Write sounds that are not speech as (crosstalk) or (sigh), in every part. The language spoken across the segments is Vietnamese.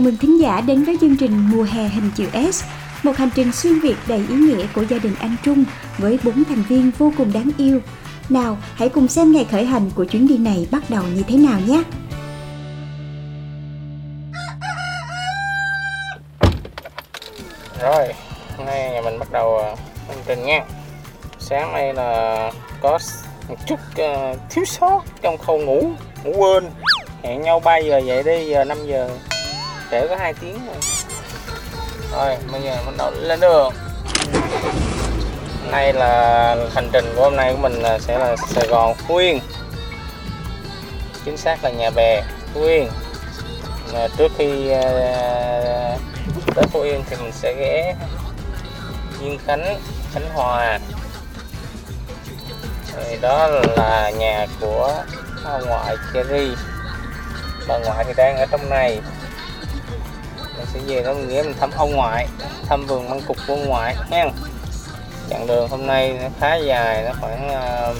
Chào mừng thính giả đến với chương trình Mùa hè hình chữ S, một hành trình xuyên Việt đầy ý nghĩa của gia đình anh Trung với bốn thành viên vô cùng đáng yêu. Nào, hãy cùng xem ngày khởi hành của chuyến đi này bắt đầu như thế nào nhé. Rồi, hôm nay nhà mình bắt đầu ờ, hành trình nha. Sáng nay là có một chút uh, thiếu sót trong khâu ngủ, ngủ quên. Hẹn nhau 3 giờ dậy đi, giờ 5 giờ. Trễ có hai tiếng rồi. Rồi, bây giờ mình đầu lên đường. Hôm nay là hành trình của hôm nay của mình là sẽ là Sài Gòn Phú Yên. Chính xác là nhà bè Phú Yên. Mà trước khi à, tới Phú Yên thì mình sẽ ghé Yên Khánh, Khánh Hòa Rồi đó là nhà của ông ngoại Cherry bà ngoại thì đang ở trong này mình sẽ về đó mình ghé mình thăm ông ngoại thăm vườn măng cục của ông ngoại nha chặng đường hôm nay nó khá dài nó khoảng uh,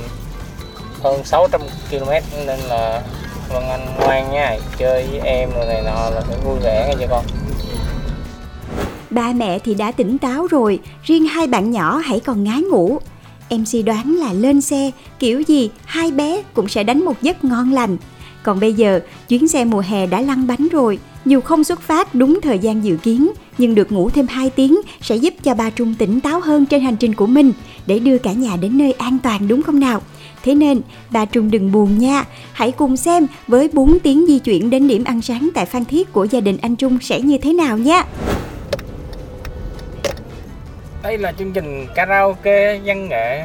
hơn 600 km nên là Vân Anh ngoan nha chơi với em rồi này nọ là phải vui vẻ nghe chưa con Ba mẹ thì đã tỉnh táo rồi, riêng hai bạn nhỏ hãy còn ngái ngủ. MC đoán là lên xe, kiểu gì hai bé cũng sẽ đánh một giấc ngon lành. Còn bây giờ, chuyến xe mùa hè đã lăn bánh rồi. Dù không xuất phát đúng thời gian dự kiến, nhưng được ngủ thêm 2 tiếng sẽ giúp cho ba Trung tỉnh táo hơn trên hành trình của mình để đưa cả nhà đến nơi an toàn đúng không nào? Thế nên, bà Trung đừng buồn nha, hãy cùng xem với 4 tiếng di chuyển đến điểm ăn sáng tại Phan Thiết của gia đình anh Trung sẽ như thế nào nha. đây là chương trình karaoke văn nghệ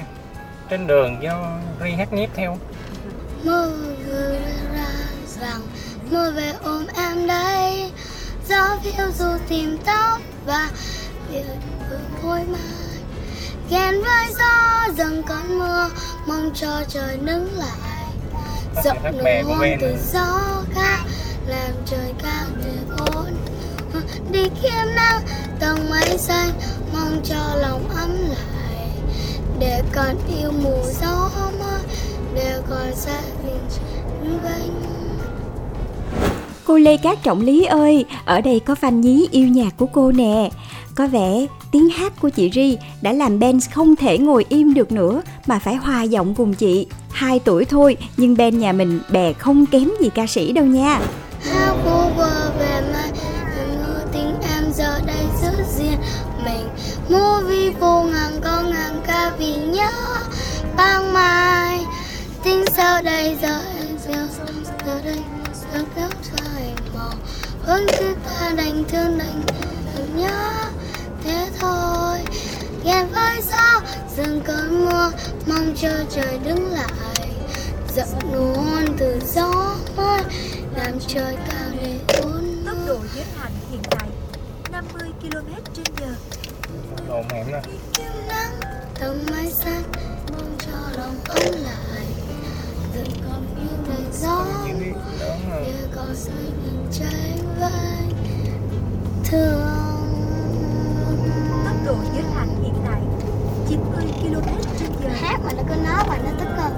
trên đường do Ri hát nhép theo mơ ra rằng mơ về ôm em đây. Gió phiêu dù tìm tóc và môi mai ghen với gió dần cơn mưa mong cho trời nắng lại. Giọng nụ hôn từ gió khác làm trời cao từ ôn. Đi kiếm nắng tầng mây xanh mong cho lòng ấm lại. Để còn yêu mùa gió mới để còn xa tình vinh Cô Lê Cát Trọng Lý ơi, ở đây có fan nhí yêu nhạc của cô nè. Có vẻ tiếng hát của chị Ri đã làm Ben không thể ngồi im được nữa mà phải hòa giọng cùng chị. Hai tuổi thôi nhưng Ben nhà mình bè không kém gì ca sĩ đâu nha. hát phố về mai tiếng tình em giờ đây giữ riêng mình mua vô ngàn con ngàn ca vì nhớ bang mai tình sau đây giờ em giờ giờ đây giờ kéo hướng thứ ta đành thương đành nhớ. Thế thôi ghen với gió dừng cơn mưa mong cho trời đứng lại. Giọng nụ hôn từ gió mới làm trời cao để ôn Tốc độ giới hạn hiện tại 50 km/h. ồn hẻm nè kiếm nắng tầm mây xanh mong cho lòng ấm lại. Dừng gió rồi để còn say những trái vai thương Tốc độ giới hạn hiện tại 90 km/h. hát mà nó cứ nói và nó tức không?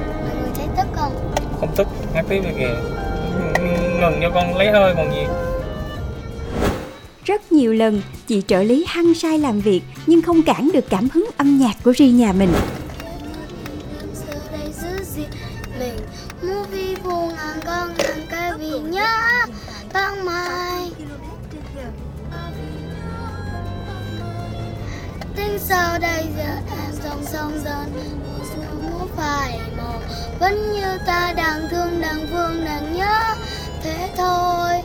Mọi người thấy tức không? Không tức hát tiếp đi kìa. Ngừng cho con lấy hơi còn gì. Rất nhiều lần chị trợ lý hăng say làm việc nhưng không cản được cảm hứng âm nhạc của Ri nhà mình mình. Muốn giữ gìn mình movie ngàn con ngàn cái vì nhớ băng mai. Tính sau đây giờ em song song dần Muốn phải màu Vẫn như ta đang thương đang vương đang nhớ. Thế thôi,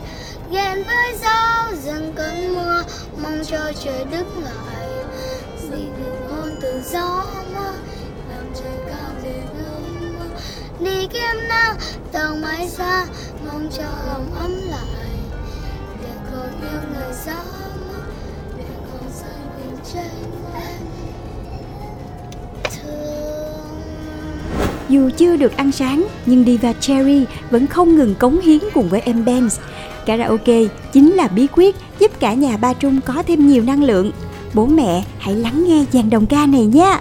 Ghen với gió, dần cơn trời đứng lại vì hôn từ gió mơ đi kiếm nào tầng mãi xa mong cho hồng ấm lại để còn yêu người gió để còn rơi bình trên em Dù chưa được ăn sáng, nhưng Diva Cherry vẫn không ngừng cống hiến cùng với em Benz. Karaoke chính là bí quyết giúp cả nhà ba Trung có thêm nhiều năng lượng. Bố mẹ hãy lắng nghe dàn đồng ca này nhé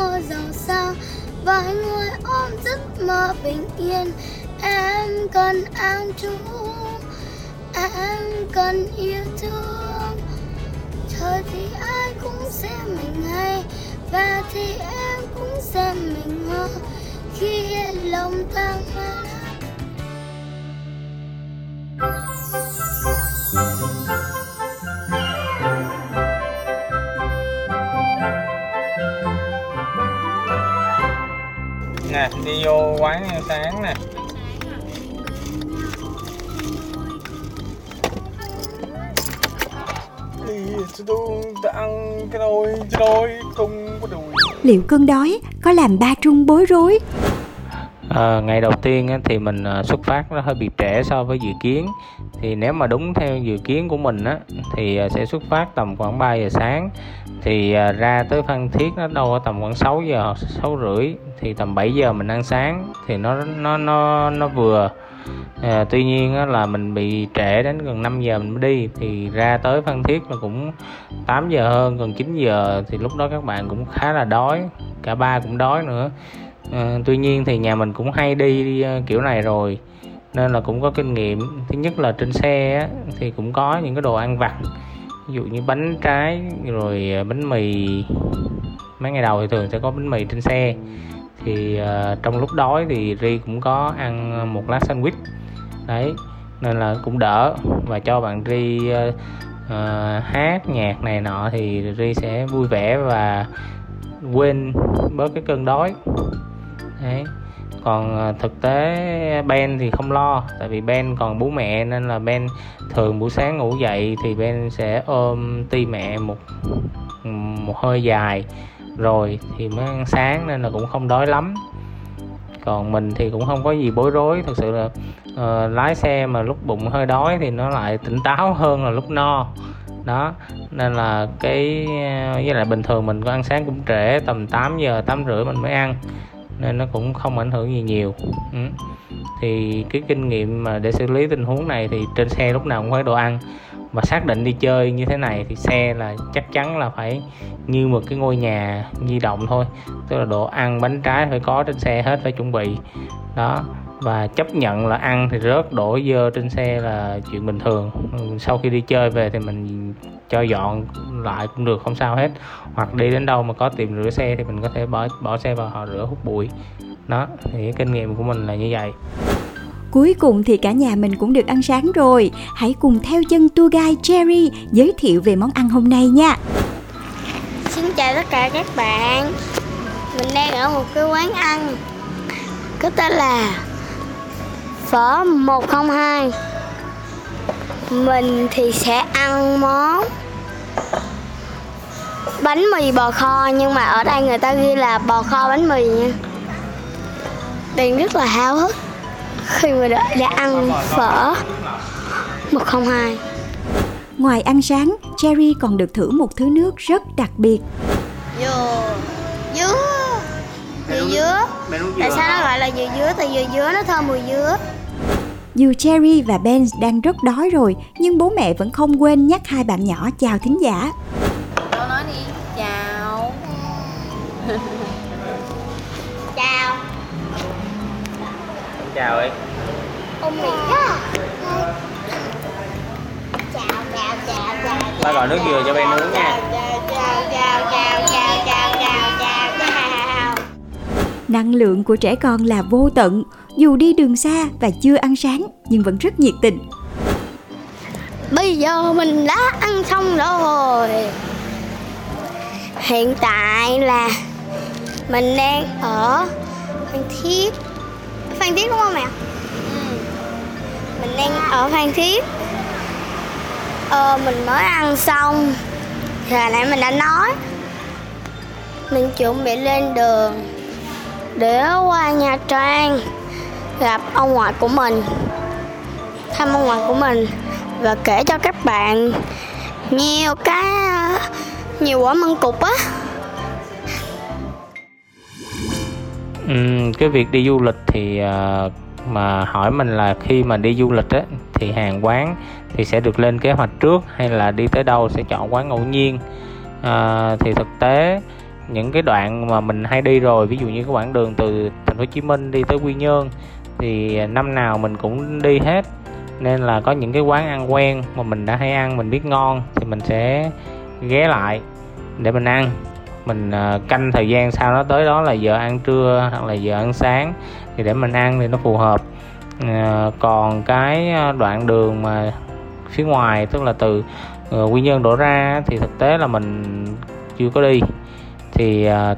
mơ giàu sang vài người ôm giấc mơ bình yên. Em cần an trú. Em cần yêu thương. Trời thì ai cũng sẽ mình hay. Và thì em cũng sẽ mình hơn. Khi lòng tang hoa đi vô quán ăn sáng nè Liệu cơn đói có làm ba Trung bối rối? À, ngày đầu tiên á, thì mình à, xuất phát nó hơi bị trễ so với dự kiến. Thì nếu mà đúng theo dự kiến của mình á, thì à, sẽ xuất phát tầm khoảng 3 giờ sáng. Thì à, ra tới Phan Thiết nó đâu ở tầm khoảng 6 giờ hoặc 6 rưỡi thì tầm 7 giờ mình ăn sáng thì nó nó nó nó vừa. À, tuy nhiên á, là mình bị trễ đến gần 5 giờ mình mới đi. Thì ra tới Phan Thiết là cũng 8 giờ hơn gần 9 giờ thì lúc đó các bạn cũng khá là đói cả ba cũng đói nữa. Ờ, tuy nhiên thì nhà mình cũng hay đi, ờ, kiểu này rồi. Nên là cũng có kinh nghiệm. Thứ nhất là trên xe á, thì cũng có những cái đồ ăn vặt. Ví dụ như bánh trái rồi ờ, bánh mì. Mấy ngày đầu thì thường sẽ có bánh mì trên xe. Thì uh, trong lúc đói thì ri cũng có ăn một lát sandwich. Đấy nên là cũng đỡ. Và cho bạn ri uh, uh, hát nhạc này nọ thì ri sẽ vui vẻ và quên bớt cái cơn đói đấy. Còn ờ, thực tế Ben thì không lo tại vì Ben còn bú mẹ nên là Ben thường buổi sáng ngủ dậy thì Ben sẽ ôm ti mẹ một một hơi dài rồi thì mới ăn sáng nên là cũng không đói lắm. Còn mình thì cũng không có gì bối rối thật sự là uh, lái xe mà lúc bụng hơi đói thì nó lại tỉnh táo hơn là lúc no. Đó nên là cái với lại bình thường mình có ăn sáng cũng trễ tầm 8 giờ 8 rưỡi mình mới ăn nên nó cũng không ảnh hưởng gì nhiều. Ừ. thì cái kinh nghiệm mà để xử lý tình huống này thì trên xe lúc nào cũng phải đồ ăn. Và xác định đi chơi như thế này thì xe là chắc chắn là phải như một cái ngôi nhà di động thôi. Tức là đồ ăn, bánh trái phải có trên xe hết phải chuẩn bị. Đó và chấp nhận là ăn thì rớt đổ dơ trên xe là chuyện bình thường. Sau khi đi chơi về thì mình cho dọn lại cũng được không sao hết. Hoặc đi đến đâu mà có tiệm rửa xe thì mình có thể bỏ bỏ xe vào họ rửa hút bụi. Đó thì kinh nghiệm của mình là như vậy. Cuối cùng thì cả nhà mình cũng được ăn sáng rồi. Hãy cùng theo chân tour guide Cherry giới thiệu về món ăn hôm nay nha. Xin chào tất cả các bạn. Mình đang ở một cái quán ăn Có tên là Phở 102 Mình thì sẽ ăn món Bánh mì bò kho Nhưng mà ở đây người ta ghi là bò kho bánh mì nha. Đang rất là háo hức Khi mà đã, đã ăn phở 102 Ngoài ăn sáng, Cherry còn được thử một thứ nước rất đặc biệt. dừa dứa dừa dứa. Tại sao nó gọi là dừa dứa? Tại dừa dứa nó thơm mùi dứa Dù Cherry và Ben đang rất đói rồi, nhưng bố mẹ vẫn không quên nhắc hai bạn nhỏ chào thính giả. Đâu nói đi. Chào. (laughs) Chào. Chào đi ông á chào chào chào chào ba gọi nước dừa cho Ben nướng nha. Chào chào Năng lượng của trẻ con là vô tận, dù đi đường xa và chưa ăn sáng nhưng vẫn rất nhiệt tình. bây giờ mình đã ăn xong rồi. Hiện tại là mình đang ở phan thiết. Phan thiết đúng không mẹ? Mình đang ở phan thiết. Ờ, mình mới ăn xong. Hồi nãy mình đã nói. Mình chuẩn bị lên đường để qua Nha Trang. Gặp ông ngoại của mình. Thăm ông ngoại của mình. Và kể cho các bạn Nhiều cái Nhiều quả măng cục á. Ừ, cái việc đi du lịch thì à, mà hỏi mình là khi mà đi du lịch á thì hàng quán thì sẽ được lên kế hoạch trước hay là đi tới đâu sẽ chọn quán ngẫu nhiên. À, thì thực tế những cái đoạn mà mình hay đi rồi, ví dụ như cái quãng đường từ thành phố Hồ Chí Minh đi tới Quy Nhơn, thì năm nào mình cũng đi hết. Nên là có những cái quán ăn quen mà mình đã hay ăn, mình biết ngon thì mình sẽ ghé lại để mình ăn. Mình à, canh thời gian sau nó tới đó là giờ ăn trưa hoặc là giờ ăn sáng thì để mình ăn thì nó phù hợp. À, còn cái à, đoạn đường mà phía ngoài, tức là từ ờ, quy nhơn đổ ra thì thực tế là mình chưa có đi thì à,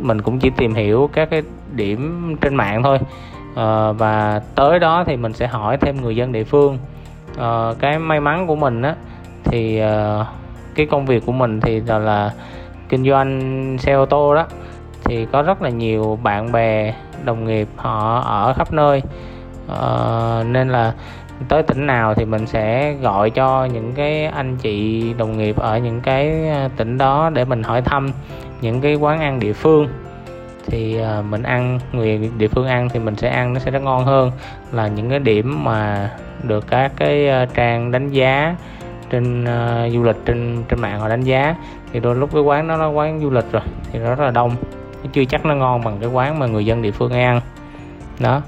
mình cũng chỉ tìm hiểu các cái điểm trên mạng thôi. Ờ, và tới đó thì mình sẽ hỏi thêm người dân địa phương. Ờ, cái may mắn của mình á thì ờ, cái công việc của mình thì là, là kinh doanh xe ô tô đó. Thì có rất là nhiều bạn bè đồng nghiệp họ ở khắp nơi. Uh, nên là tới tỉnh nào thì mình sẽ gọi cho những cái anh chị đồng nghiệp ở những cái à, tỉnh đó để mình hỏi thăm những cái quán ăn địa phương thì à, mình ăn người địa phương ăn thì mình sẽ ăn nó sẽ rất ngon hơn. Là những cái điểm mà được các cái à, trang đánh giá trên uh, du lịch trên trên mạng họ đánh giá thì đôi lúc cái quán đó là quán du lịch rồi thì nó rất là đông. Chưa chắc nó ngon bằng cái quán mà người dân địa phương ăn. Đó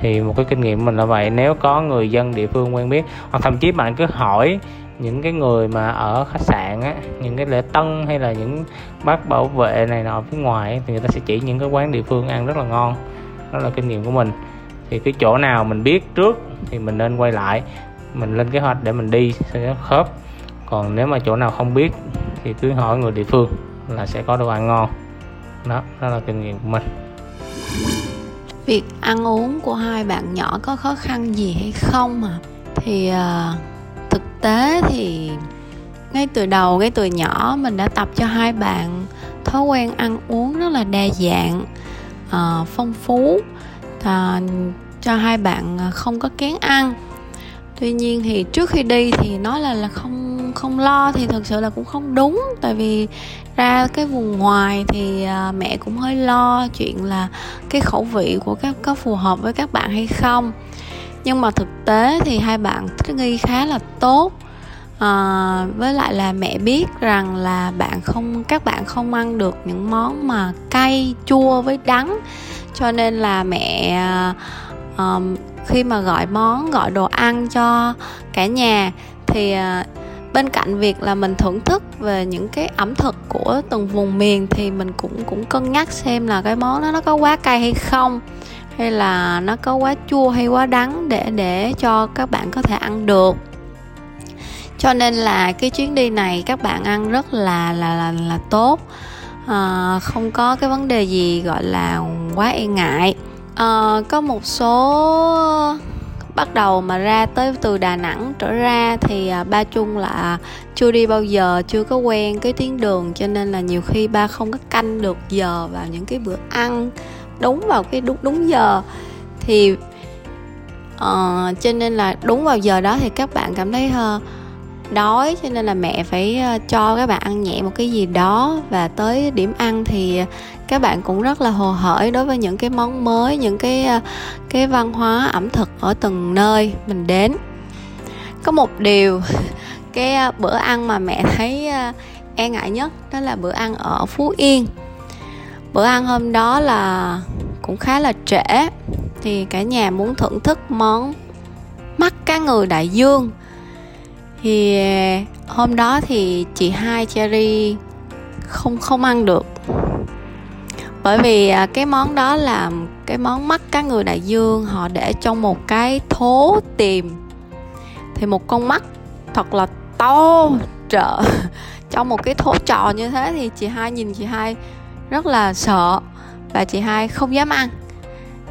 thì một cái kinh nghiệm mình là vậy. Nếu có người dân địa phương quen biết hoặc thậm chí bạn cứ hỏi những cái người mà ở khách sạn á những cái lễ tân hay là những bác bảo vệ này nọ phía ngoài thì người ta sẽ chỉ những cái quán địa phương ăn rất là ngon. Đó là kinh nghiệm của mình. Thì cái chỗ nào mình biết trước thì mình nên quay lại mình lên kế hoạch để mình đi sẽ khớp. Còn nếu mà chỗ nào không biết thì cứ hỏi người địa phương là sẽ có đồ ăn ngon. Đó đó là kinh nghiệm của mình. Việc ăn uống của hai bạn nhỏ có khó khăn gì hay không mà thì uh, thực tế thì ngay từ đầu ngay từ nhỏ mình đã tập cho hai bạn thói quen ăn uống rất là đa dạng uh, phong phú uh, cho hai bạn ờ, không có kén ăn. Tuy nhiên thì trước khi đi thì nói là là không không lo thì thực sự là cũng không đúng. Tại vì ra cái vùng ngoài thì mẹ cũng hơi lo chuyện là cái khẩu vị của các có phù hợp với các bạn hay không nhưng mà thực tế thì hai bạn thích nghi khá là tốt. À, với lại là mẹ biết rằng là bạn không các bạn không ăn được những món mà cay chua với đắng. Cho nên là mẹ à, khi mà gọi món gọi đồ ăn cho cả nhà thì à, bên cạnh việc là mình thưởng thức về những cái ẩm thực của từng vùng miền thì mình cũng cũng cân nhắc xem là cái món đó nó có quá cay hay không hay là nó có quá chua hay quá đắng để để cho các bạn có thể ăn được. Cho nên là cái chuyến đi này các bạn ăn rất là là là, là tốt. À, không có cái vấn đề gì gọi là quá e ngại. À, có một số bắt đầu mà ra tới từ Đà Nẵng trở ra thì à, ba chung là chưa đi bao giờ chưa có quen cái tuyến đường cho nên là nhiều khi ba không có canh được giờ vào những cái bữa ăn đúng vào cái đúng đúng giờ. Thì uh, cho nên là đúng vào giờ đó thì các bạn cảm thấy uh, đói cho nên là mẹ phải uh, cho các bạn ăn nhẹ một cái gì đó. Và tới điểm ăn thì các bạn cũng rất là hồ hởi đối với những cái món mới những cái uh, cái văn hóa ẩm thực ở từng nơi mình đến. Có một điều (laughs) cái bữa ăn mà mẹ thấy e ngại nhất đó là bữa ăn ở phú yên bữa ăn hôm đó là cũng khá là trễ, thì cả nhà muốn thưởng thức món mắt cá ngừ đại dương. Thì ờ, hôm đó thì chị hai cherry không không ăn được. Bởi vì ờ, cái món đó là cái món mắt cá người đại dương, họ để trong một cái thố tìm. Thì một con mắt thật là to trợ (laughs) trong một cái thố trò như thế thì chị hai nhìn chị hai rất là sợ. Và chị hai không dám ăn.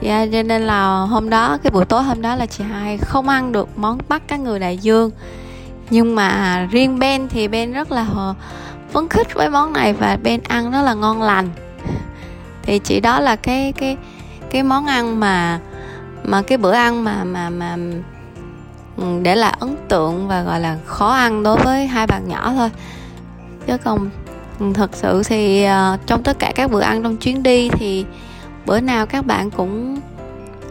Yeah, cho nên là hôm đó cái buổi tối hôm đó là chị hai không ăn được món bắt cá người đại dương. Nhưng mà riêng Ben thì Ben rất là phấn khích với món này và Ben ăn rất là ngon lành. Thì chỉ đó là cái cái cái món ăn mà mà cái bữa ăn mà mà mà để là ấn tượng và gọi là khó ăn đối với hai bạn nhỏ thôi. Chứ còn thật sự thì uh, trong tất cả các bữa ăn trong chuyến đi thì bữa nào các bạn cũng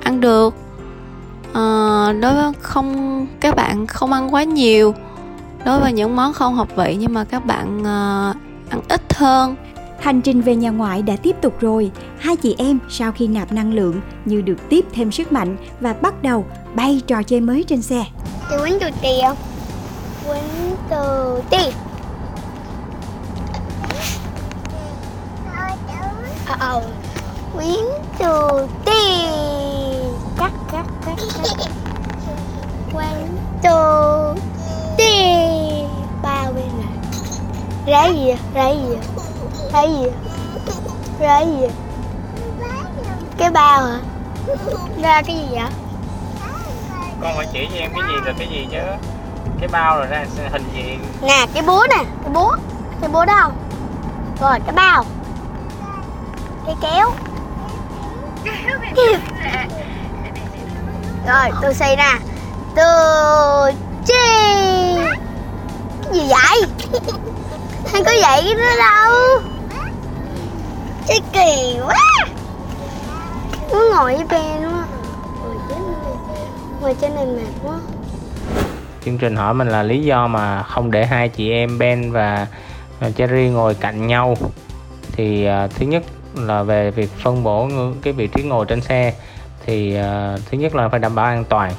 ăn được uh, đối với không các bạn không ăn quá nhiều đối với những món không hợp vị nhưng mà các bạn uh, ăn ít hơn Hành trình về nhà ngoại đã tiếp tục rồi. Hai chị em sau khi nạp năng lượng như được tiếp thêm sức mạnh và bắt đầu bay trò chơi mới trên xe. Chị quýnh từ tì không? Quýnh từ tì. Ờ. Quýnh từ tì. Cắt cắt cắt cắt. Quýnh từ tì. Ba bên này. Rái gì? Rái gì? Cái gì? Cái gì? Cái bao hả? Ra cái gì vậy? Con phải chỉ cho em cái gì là cái gì chứ Cái bao rồi ra hình gì Nè cái búa nè Cái búa Cái búa đó không? Rồi cái bao cái kéo. Rồi tôi xây nè tôi chi. Cái gì vậy? (laughs) Không có vậy nữa đâu. Chứ kỳ quá. Muốn ngồi với Ben luôn Ngồi trên này Ngồi trên này mệt quá. Chương trình hỏi mình là lý do mà không để hai chị em Ben và à, Cherry ngồi cạnh nhau. Thì uh, thứ nhất là về việc phân bổ cái vị trí ngồi trên xe Thì uh, thứ nhất là phải đảm bảo an toàn.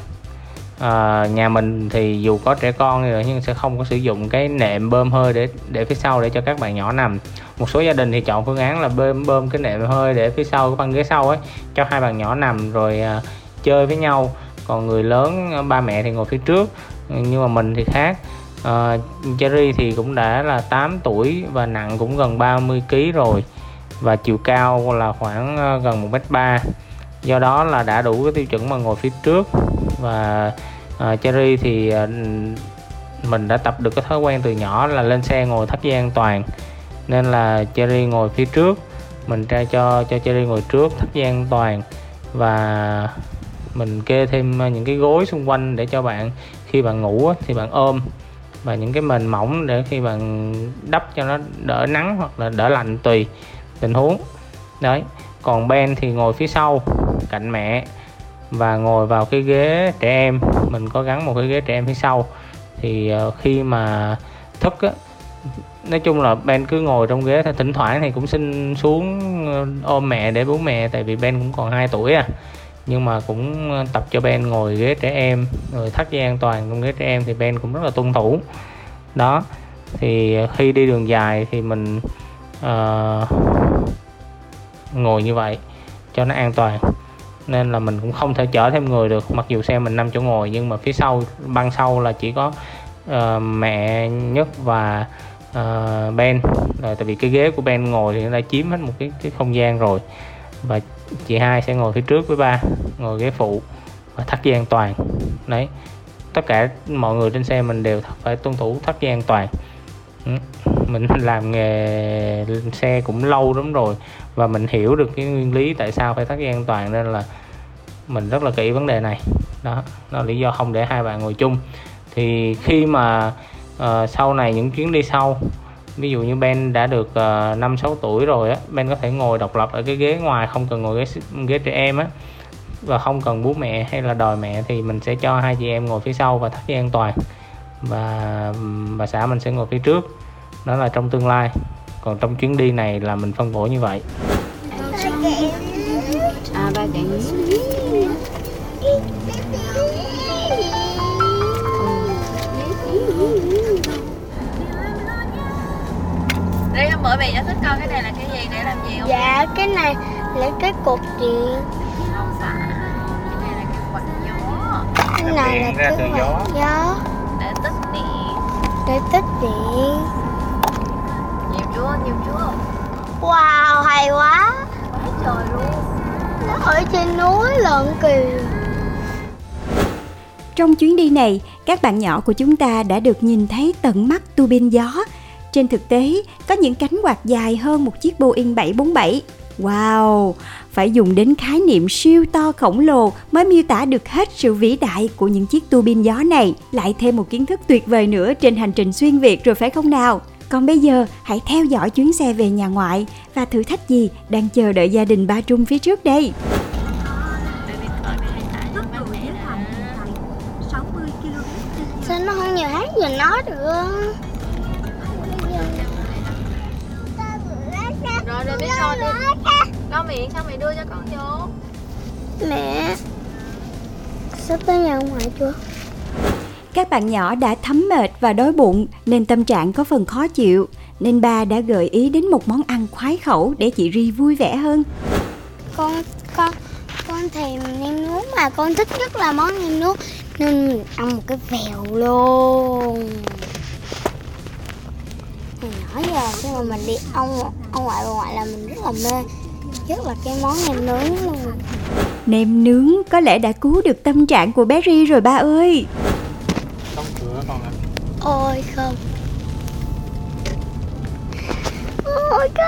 Uh, nhà mình thì dù có trẻ con rồi nhưng sẽ không có sử dụng cái nệm bơm hơi để để phía sau để cho các bạn nhỏ nằm. Một số gia đình thì chọn phương án là bơm bơm cái nệm hơi để phía sau cái băng ghế sau ấy cho hai bạn nhỏ nằm rồi uh, chơi với nhau. Còn người lớn ba mẹ thì ngồi phía trước nhưng mà mình thì khác. Uh, Jerry thì cũng đã là 8 tuổi và nặng cũng gần 30 kg rồi và chiều cao là khoảng ờ, gần 1 m 3 do đó là đã đủ cái tiêu chuẩn mà ngồi phía trước. Và uh, Cherry thì uh, mình đã tập được cái thói quen từ nhỏ là lên xe ngồi thấp dây an toàn. Nên là Cherry ngồi phía trước mình ra cho cho Cherry ngồi trước thấp dây an toàn. Và mình kê thêm những cái gối xung quanh để cho bạn khi bạn ngủ thì bạn ôm. Và những cái mền mỏng để khi bạn đắp cho nó đỡ nắng hoặc là đỡ lạnh tùy tình huống. Đấy, còn Ben thì ngồi phía sau, cạnh mẹ, và ngồi vào cái ghế trẻ em. Mình có gắn một cái ghế trẻ em phía sau. Thì ờ, khi mà thức á, nói chung là Ben cứ ngồi trong ghế thì thỉnh thoảng thì cũng xin xuống ờ, ôm mẹ để bú mẹ, tại vì Ben cũng còn 2 tuổi à. Nhưng mà cũng ờ, tập cho Ben ngồi ghế trẻ em, rồi thắt dây an toàn trong ghế trẻ em thì Ben cũng rất là tuân thủ. Đó, thì khi đi đường dài thì mình uh, ngồi như vậy cho nó an toàn. Nên là mình cũng không thể chở thêm người được mặc dù xe mình năm chỗ ngồi nhưng mà phía sau băng sau là chỉ có uh, mẹ nhất và uh, Ben. Là tại vì cái ghế của Ben ngồi thì nó đã chiếm hết một cái cái không gian rồi. Và chị hai sẽ ngồi phía trước với ba ngồi ghế phụ và thắt dây an toàn. Đấy tất cả mọi người trên xe mình đều phải tuân thủ thắt dây an toàn. Ừ. mình làm nghề xe cũng lâu lắm rồi và mình hiểu được cái nguyên lý tại sao phải thắt dây an toàn nên là mình rất là kỹ vấn đề này. Đó đó là lý do không để hai bạn ngồi chung. Thì khi mà uh, sau này những chuyến đi sau ví dụ như Ben đã được uh, 5 6 tuổi rồi á Ben có thể ngồi độc lập ở cái ghế ngoài không cần ngồi ghế ghế trẻ em á và không cần bố mẹ hay là đòi mẹ thì mình sẽ cho hai chị em ngồi phía sau và thắt dây an toàn và bà xã mình sẽ ngồi phía trước. Đó là trong tương lai. Còn trong chuyến đi này là mình phân bổ như vậy. À ba Đây hôm bữa mẹ giải thích con cái này là cái gì để làm gì không? Dạ cái này là cái cột điện. Không phải. Cái này là cái quạt gió. Cái này là ra cái từ gió. quạt gió Để tích điện Nhiều chúa, nhiều chúa Wow hay quá. Quá trời luôn. Nó ở trên núi lận kìa. Trong chuyến đi này, các bạn nhỏ của chúng ta đã được nhìn thấy tận mắt tua bin gió. Trên thực tế, có những cánh quạt dài hơn một chiếc Boeing 747. Wow, phải dùng đến khái niệm siêu to khổng lồ mới miêu tả được hết sự vĩ đại của những chiếc tua bin gió này. Lại thêm một kiến thức tuyệt vời nữa trên hành trình xuyên Việt rồi phải không nào? Còn bây giờ, hãy theo dõi chuyến xe về nhà ngoại và thử thách gì đang chờ đợi gia đình ba Trung phía trước đây. Sao nó không nhiều hát gì nói được rồi rồi biết rồi đi lau miệng xong mày đưa cho con vô Mẹ Sắp tới nhà ông ngoại chưa? Các bạn nhỏ đã thấm mệt và đói bụng nên tâm trạng có phần khó chịu. Nên ba đã gợi ý đến một món ăn khoái khẩu để chị Ri vui vẻ hơn. Con con con thèm nem nướng mà con thích nhất là món nem nướng nên mình ăn một cái vèo luôn giờ khi mà mình đi ông ông ngoại bà ngoại là mình rất là mê. Nhất là cái món nem nướng luôn. Nem nướng có lẽ đã cứu được tâm trạng của bé Ri rồi ba ơi. đóng cửa con ạ. Ôi không. Ôi con.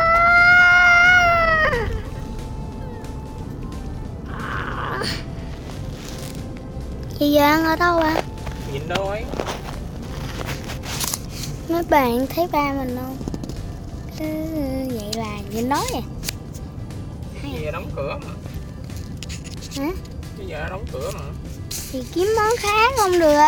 Chị giờ ăn ở đâu ạ? Nhìn đâu ấy mấy bạn thấy ba mình không? Ừ, vậy là nhìn nói à. Bây giờ đóng cửa mà. Hả? Bây giờ đóng cửa mà. Thì kiếm món khác không được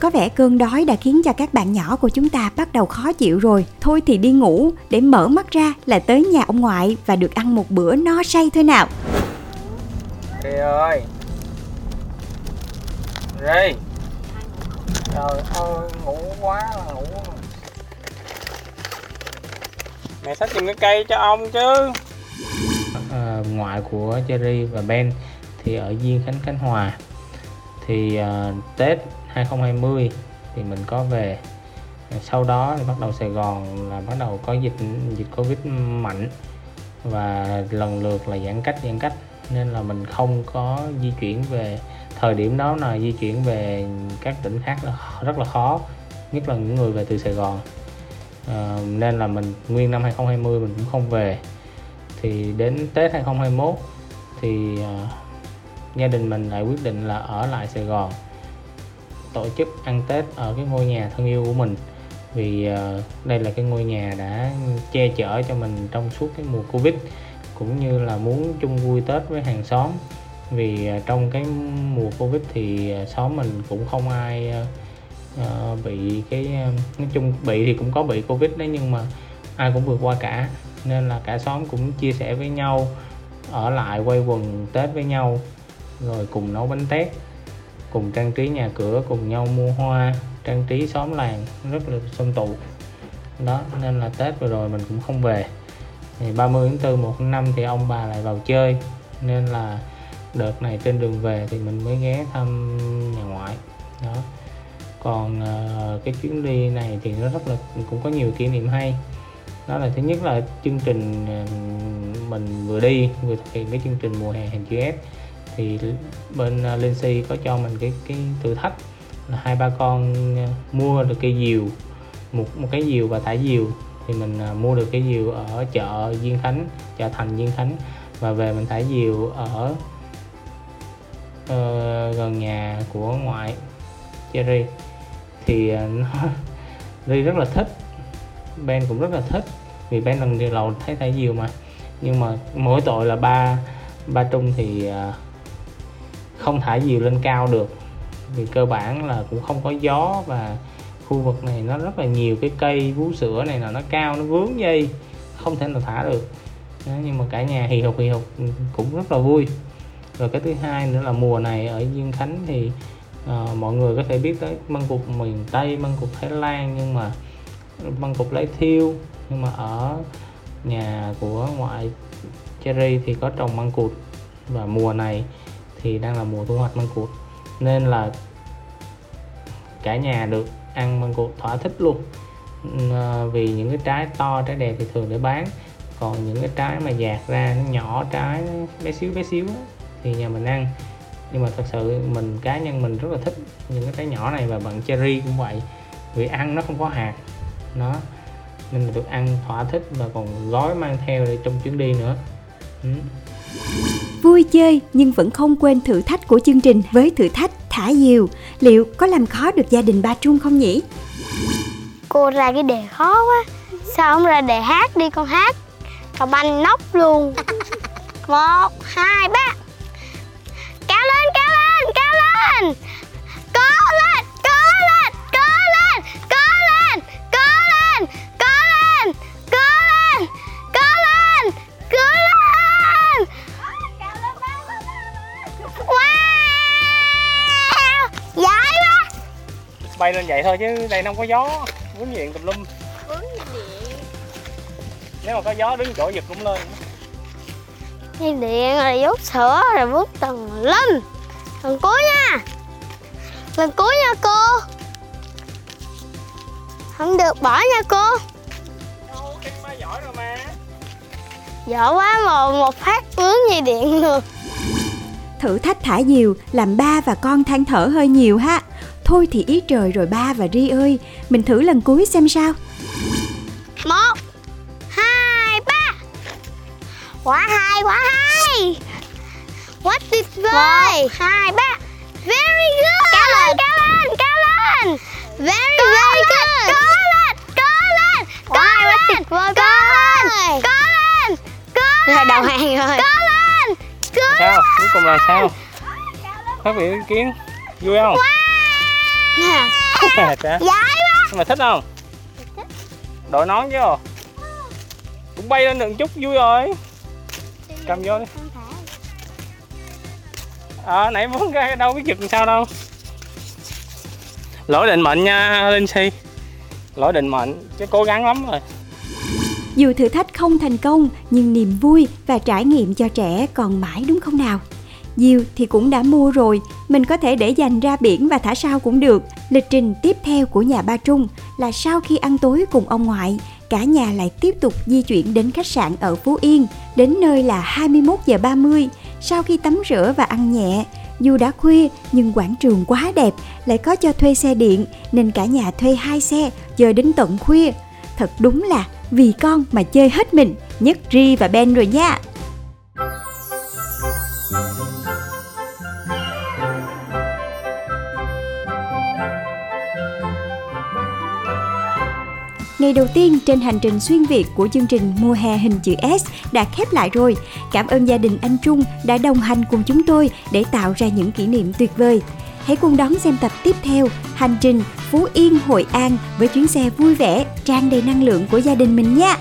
Có vẻ cơn đói đã khiến cho các bạn nhỏ của chúng ta bắt đầu khó chịu rồi. Thôi thì đi ngủ để mở mắt ra là tới nhà ông ngoại và được ăn một bữa no say thôi nào. Ri ơi. Ri Trời ơi ngủ quá ngủ. Mẹ xách giùm cái cây cho ông chứ. À, Ngoại của Cherry và Ben Thì ở Diên Khánh Khánh Hòa. Thì à, Tết 2020 Thì mình có về. Sau đó thì bắt đầu Sài Gòn là bắt đầu có dịch dịch Covid mạnh và lần lượt là giãn cách giãn cách. Nên là mình không có di chuyển về thời điểm đó là di chuyển về các tỉnh khác là rất là khó nhất là những người về từ Sài Gòn. À, nên là mình nguyên năm 2020 mình cũng không về. Thì đến Tết 2021 thì à, gia đình mình lại quyết định là ở lại Sài Gòn tổ chức ăn Tết ở cái ngôi nhà thân yêu của mình. Vì ờ, đây là cái ngôi nhà đã che chở cho mình trong suốt cái mùa Covid, cũng như là muốn chung vui Tết với hàng xóm. Vì ờ, trong cái mùa Covid thì ờ, xóm mình cũng không ai bị cái nói chung bị thì cũng có bị Covid đấy nhưng mà ai cũng vượt qua cả. Nên là cả xóm cũng chia sẻ với nhau, ở lại quay quần Tết với nhau, rồi cùng nấu bánh tét cùng trang trí nhà cửa, cùng nhau mua hoa, trang trí xóm làng, rất là xôm tụ. Đó, nên là Tết vừa rồi mình cũng không về. Thì 30 tháng 4 1 năm thì ông bà lại vào chơi. Nên là đợt này trên đường về thì mình mới ghé thăm nhà ngoại. Đó. Còn ờ, cái chuyến đi này thì nó rất là, cũng có nhiều kỷ niệm hay. Đó là thứ nhất là chương trình ờ, mình vừa đi, vừa thực hiện cái chương trình mùa hè hành chữ S thì bên à, Lindsay có cho mình cái cái thử thách là hai ba con à, mua được cây diều một một cái diều và thả diều. Thì mình à, mua được cái diều ở chợ Diên Khánh chợ Thành Diên Khánh. Và về mình thả diều ở uh, gần nhà của ngoại Cherry thì nó (laughs) Ri rất là thích Ben cũng rất là thích vì Ben lần đầu thấy thả diều mà. Nhưng mà mỗi tội là ba ba Trung thì uh, không thả diều lên cao được. Vì cơ bản là cũng không có gió và khu vực này nó rất là nhiều cái cây vú sữa này là nó cao nó vướng dây không thể nào thả được. Đó, nhưng mà cả nhà hì hục hì hục cũng rất là vui. Rồi cái thứ hai nữa là mùa này ở Diên Khánh thì uh, mọi người có thể biết tới măng cụt miền Tây măng cụt Thái Lan nhưng mà măng cụt lấy thiêu. Nhưng mà ở nhà của ngoại cherry thì có trồng măng cụt. Và mùa này thì đang là mùa thu hoạch măng cụt. Nên là cả nhà được ăn măng cụt thỏa thích luôn. À, vì những cái trái to trái đẹp thì thường để bán. Còn những cái trái mà dạt ra nó nhỏ trái bé xíu bé xíu thì nhà mình ăn. Nhưng mà thật sự mình cá nhân mình rất là thích những cái trái nhỏ này và bạn cherry cũng vậy. Vì ăn nó không có hạt nó nên là được ăn thỏa thích và còn gói mang theo để trong chuyến đi nữa. Ừ. Vui chơi nhưng vẫn không quên thử thách của chương trình với thử thách thả diều. Liệu có làm khó được gia đình ba Trung không nhỉ? Cô ra cái đề khó quá. Sao không ra đề hát đi con hát? Cà banh nóc luôn. (laughs) Một, hai, ba. Cao lên, cao lên, cao lên bay lên vậy thôi chứ đây nó không có gió. Vướng điện tùm lum. Nếu mà có gió đứng chỗ giật cũng lên. Dây điện rồi vút sữa rồi vút tầng lâm Lần cuối nha. Lần cuối nha cô. Không được bỏ nha cô. Đâu em ba giỏi rồi mà. Giỏi quá mà một phát vướng dây điện luôn Thử thách thả diều làm ba và con than thở hơi nhiều ha. Thôi thì ý trời rồi ba và Ri ơi, mình thử lần cuối xem sao. Một Hai Ba. Quá hay quá hay. Quá tuyệt vời Một Hai Ba. Very good. Cao lên cao lên cao lên. Very có very good Có lên. Có lên Có lên quá tuyệt vời Có lên Có lên Có lên. đầu hàng rồi. Có lên Có sao? Cuối cùng là sao? phát biểu ý kiến. Vui không Nè. Chà, Giỏi quá. Nhưng mà thích không? Đội nón chứ cũng bay lên được chút vui rồi. Cầm vô đi. Ờ nãy muốn ra đâu biết giật sao đâu. Lỗi định mệnh nha linh si lỗi định mệnh chứ cố gắng lắm rồi. Dù thử thách không thành công, nhưng niềm vui và trải nghiệm cho trẻ còn mãi đúng không nào? Diều thì cũng đã mua rồi, mình có thể để dành ra biển và thả sao cũng được. Lịch trình tiếp theo của nhà ba Trung là sau khi ăn tối cùng ông ngoại, cả nhà lại tiếp tục di chuyển đến khách sạn ở Phú Yên, đến nơi là 21 giờ 30. Sau khi tắm rửa và ăn nhẹ, dù đã khuya nhưng quảng trường quá đẹp, lại có cho thuê xe điện nên cả nhà thuê hai xe chơi đến tận khuya. Thật đúng là vì con mà chơi hết mình, nhất Ri và Ben rồi nha. Ngày đầu tiên trên hành trình xuyên Việt của chương trình Mùa hè hình chữ S đã khép lại rồi. Cảm ơn gia đình anh Trung đã đồng hành cùng chúng tôi để tạo ra những kỷ niệm tuyệt vời. Hãy cùng đón xem tập tiếp theo Hành trình Phú Yên Hội An với chuyến xe vui vẻ, tràn đầy năng lượng của gia đình mình nha.